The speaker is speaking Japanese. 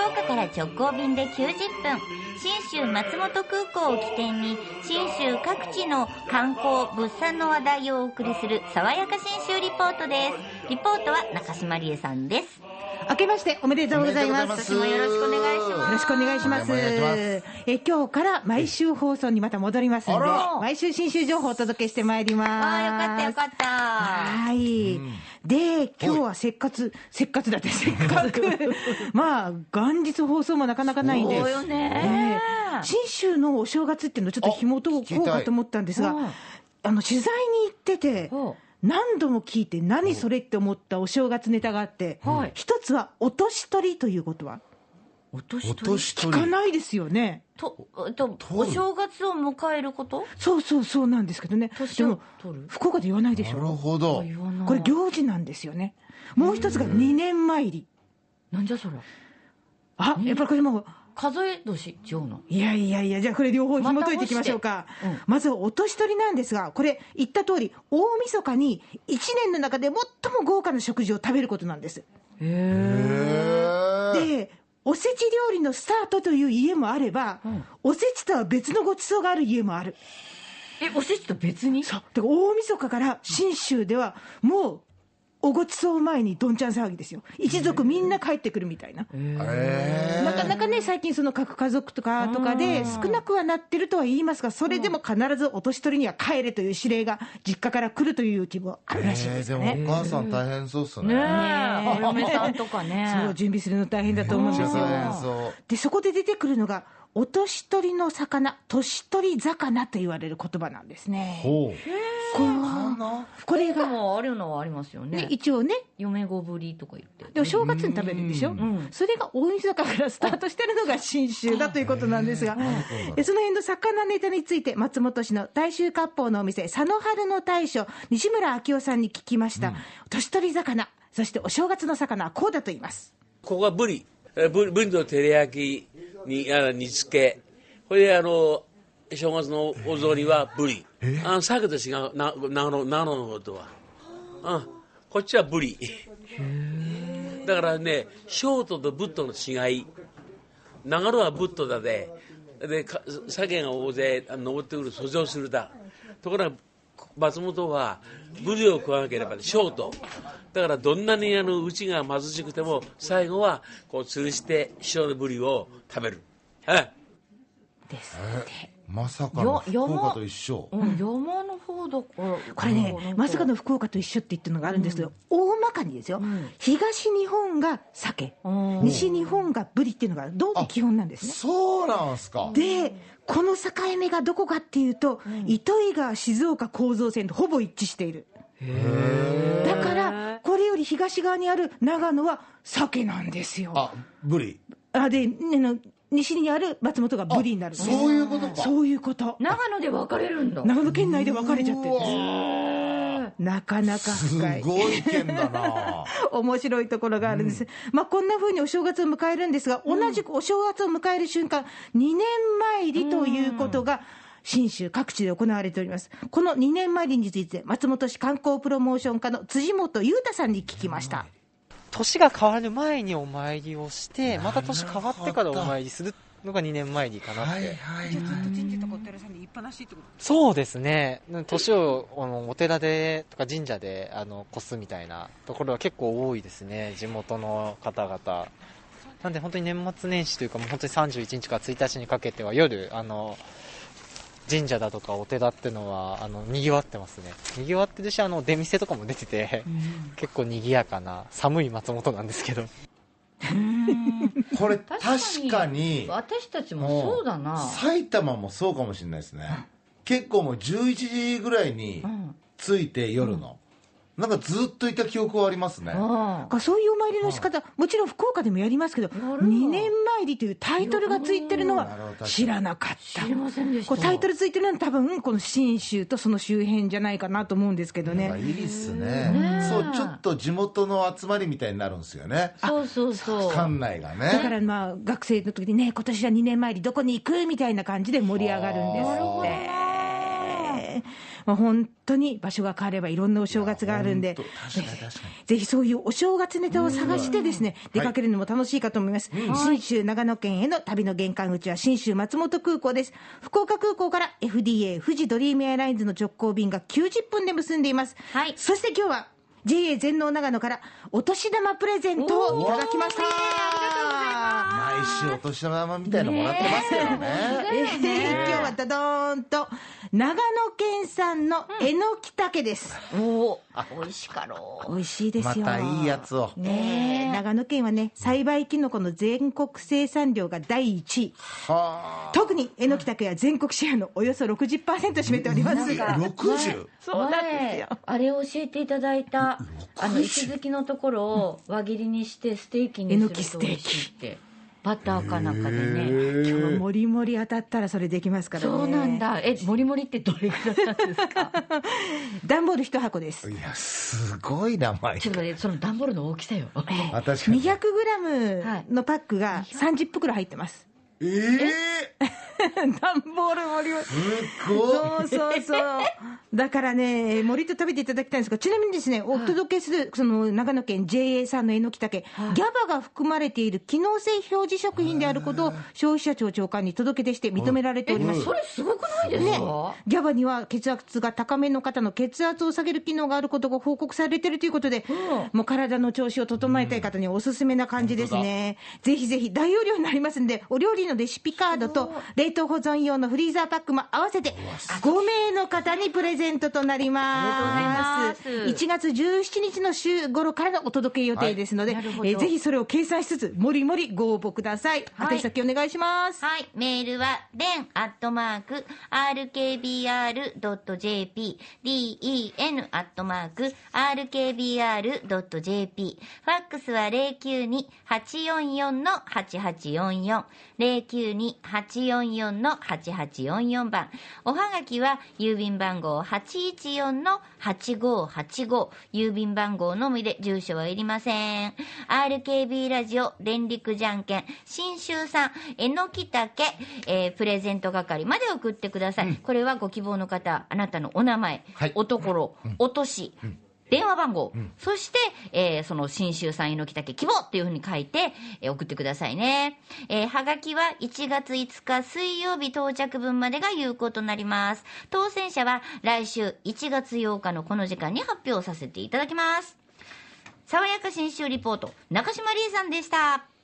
岡から直行便で90分信州松本空港を起点に信州各地の観光物産の話題をお送りする爽やか信州リポートですリポートは中島理恵さんです明けましておめでとうございます。私もよろしくお願いしますよろしくお願いします。え今日から毎週放送にまた戻りますので毎週新州情報をお届けしてまいります。ああよかったよかったはい。で、今日はせっかつ、せっかつだって、せっかく。まあ、元日放送もなかなかないんです。そうよね。ね新州のお正月っていうのをちょっと紐解こうかと思ったんですが、うんあの、取材に行っててほ、何度も聞いて、何それって思ったお正月ネタがあってはい、一つは、お年取りということは、お年お取り年取り聞かないですよね。とえっとお正月を迎えること？そうそうそうなんですけどね。年をでも取る、福岡で言わないでしなるょ。ほど言わないこれ行事なんですよね。もう一つが二年参り。なんじゃそらあ、やっぱりこれもう、数え年上の？いやいやいや、じゃあこれ両方紐解いていきましょうか。また押してまずはお年取りなんですが、これ言った通り、大晦日に1年の中で最も豪華な食事を食べることなんです。へえで、おせち料理のスタートという家もあれば、おせちとは別のごちそうがある家もある。えおせちと別に？そう。だから大晦日から信州では、もう、おごちそう前にどんちゃん騒ぎですよ。一族みんな帰ってくるみたいな。へなかなかね、最近その核家族とかとかで少なくはなってるとは言いますが、それでも必ずお年取りには帰れという指令が実家から来るという気もあるらしいんですよね。えでもお母さん大変そうっすね。ねえお嫁さんとかね。そう、準備するの大変だと思うんですよ。で、そこで出てくるのが、お年取りの魚、年取り魚と言われる言葉なんですね。ほう。このこれでが、もあるのはありますよね。ね、一応ね、嫁ごぶりとか言って。でお正月に食べるんでしょ、ん。それが大晦日からスタートしてるのが新州だということなんですが、でその辺の魚ネタについて、松本市の大衆割烹のお店、佐野春の大将、西村明夫さんに聞きました、年取り魚、そしてお正月の魚はこうだと言います。ここはブリ。えブリブリの照り焼きにあ煮付け。これであの、正月のお雑煮はブリ。あの、鮭と違う、な長野長野のことは。うん。こっちはブリ。だからね、ショートとブットの違い。長野はブットだで、で、か鮭が大勢登ってくる、遡上するだ。ところが、松本はブリを食わなければ、ね、ショート。だからどんなにあのうちが貧しくても最後はこう吊るして塩のブリを食べる。はい。ですまさかの福岡と一緒。うん、山の方だからこれね、まさかの福岡と一緒って言ってるのがあるんですけど、大まかにですよ、東日本が鮭、ん。西日本がブリっていうのがどうも基本なんですね。そうなんすか。で、この境目がどこかっていうと、糸魚川静岡構造線とほぼ一致している。だから、これより東側にある長野は鮭なんですよ。あブリ。あで、ねの西にある松本がブリになるそういうことかそういうこと。長野で分かれるんだ長野県内で分かれちゃってるんです。なかなかす深い。ごい県だな 面白いところがあるんです、まあ、こんな風にお正月を迎えるんですが、同じくお正月を迎える瞬間、2年参りということが、信州各地で行われております。この2年参りについて、松本市観光プロモーション課の辻本裕太さんに聞きました。年が変わる前にお参りをして、また年変わってからお参りするのが2年参りかなって。はいはいはい神社とかお寺さんに立派なしってことそうですね。年をあのお寺でとか神社であの越すみたいなところは結構多いですね。地元の方々。なんで本当に年末年始というかもう本当に31日から1日にかけては夜、あの、神社だとかお寺ってのは、あの、賑わってますね。賑わってるし、あの、出店とかも出てて、結構賑やかな、寒い松本なんですけど。これ確かに私たちもそうだな。埼玉もそうかもしれないですね。結構もう11時ぐらいにん。着いて夜の、なんかずっといた記憶はありますね。あかそういうお参りの仕方、もちろん福岡でもやりますけど、るわ2年参りというタイトルがついてるのはど知らなかった。知りませんでした。これタイトルついてるのは多分この信州とその周辺じゃないかなと思うんですけどね。いいっすね。そうちょっと地元の集まりみたいになるんですよね。そうそうそう。館内がだねからまあ学生の時にね、今年は2年参りどこに行くみたいな感じで盛り上がるんですって。まあ、本当に場所が変わればいろんなお正月があるんで本当確かに確かにぜひそういうお正月ネタを探してですね、出かけるのも楽しいかと思います。信州長野県への旅の玄関口は信州松本空港です。福岡空港から FDA 富士ドリームエアラインズの直行便が90分で結んでいます。はいそして今日は JA 全農長野からお年玉プレゼントをいただきました。毎週お年玉みたいなのもらってますけどね えー今日はドドーンと長野県産のえのきたけです。おお美味しかろう。美味しいですよ。またいいやつを。ねえ。長野県はね、栽培キノコの全国生産量が第1位。は特にえのきたけは全国シェアのおよそ60%占めております。あ60そうなんですよ。前。あれを教えていただいたあの石突きのところを輪切りにしてステーキにすると美味しいってバターかなんかでね今日もりもり当たったらそれできますからね。そうなん。だえもりもりってどれぐらいなんですか？段ボール一箱です。いやすごい名前ちょっと待ってその段ボールの大きさよあ確かに200グラムのパックが30袋入ってます。ええ 段ボール盛りを。すごい。そうそうそう。だからね、森と食べていただきたいんですが、ちなみにですね、お届けする、その長野県 JA 産のえのきたけ、ギャバが含まれている機能性表示食品であることを消費者庁長官に届け出して認められております。それすごくないですねか、ギャバには血圧が高めの方の血圧を下げる機能があることが報告されているということで、もう体の調子を整えたい方におすすめな感じですね。ぜひぜひ大容量になりますんで、お料理のレシピカードと冷凍保存用のフリーザーパックも合わせて5名の方にプレゼントとなります。ありがとうございます1月17日の週頃からのお届け予定ですので、はいえーぜひそれを計算しつつ、もりもりご応募ください。はい宛先お願いします。はい。メールは、den アットマーク、rkbr.jp、den アットマーク、rkbr.jp。ファックスは092-844-8844。092-844-8844番。おはがきは、郵便番号814-8585。郵便番号のみで住所はいりません。RKB ラジオ、連陸じゃんけん、新州産、えのきたけ、えープレゼント係まで送ってください。これはご希望の方、あなたのお名前、はいおところ、お年、電話番号、そして、えーその新州産えのきたけ希望っていうふうに書いて、えー送ってくださいね。えーはがきは1月5日水曜日到着分までが有効となります。当選者は来週1月8日のこの時間に発表させていただきます。爽やか新州リポート、中島理恵さんでした。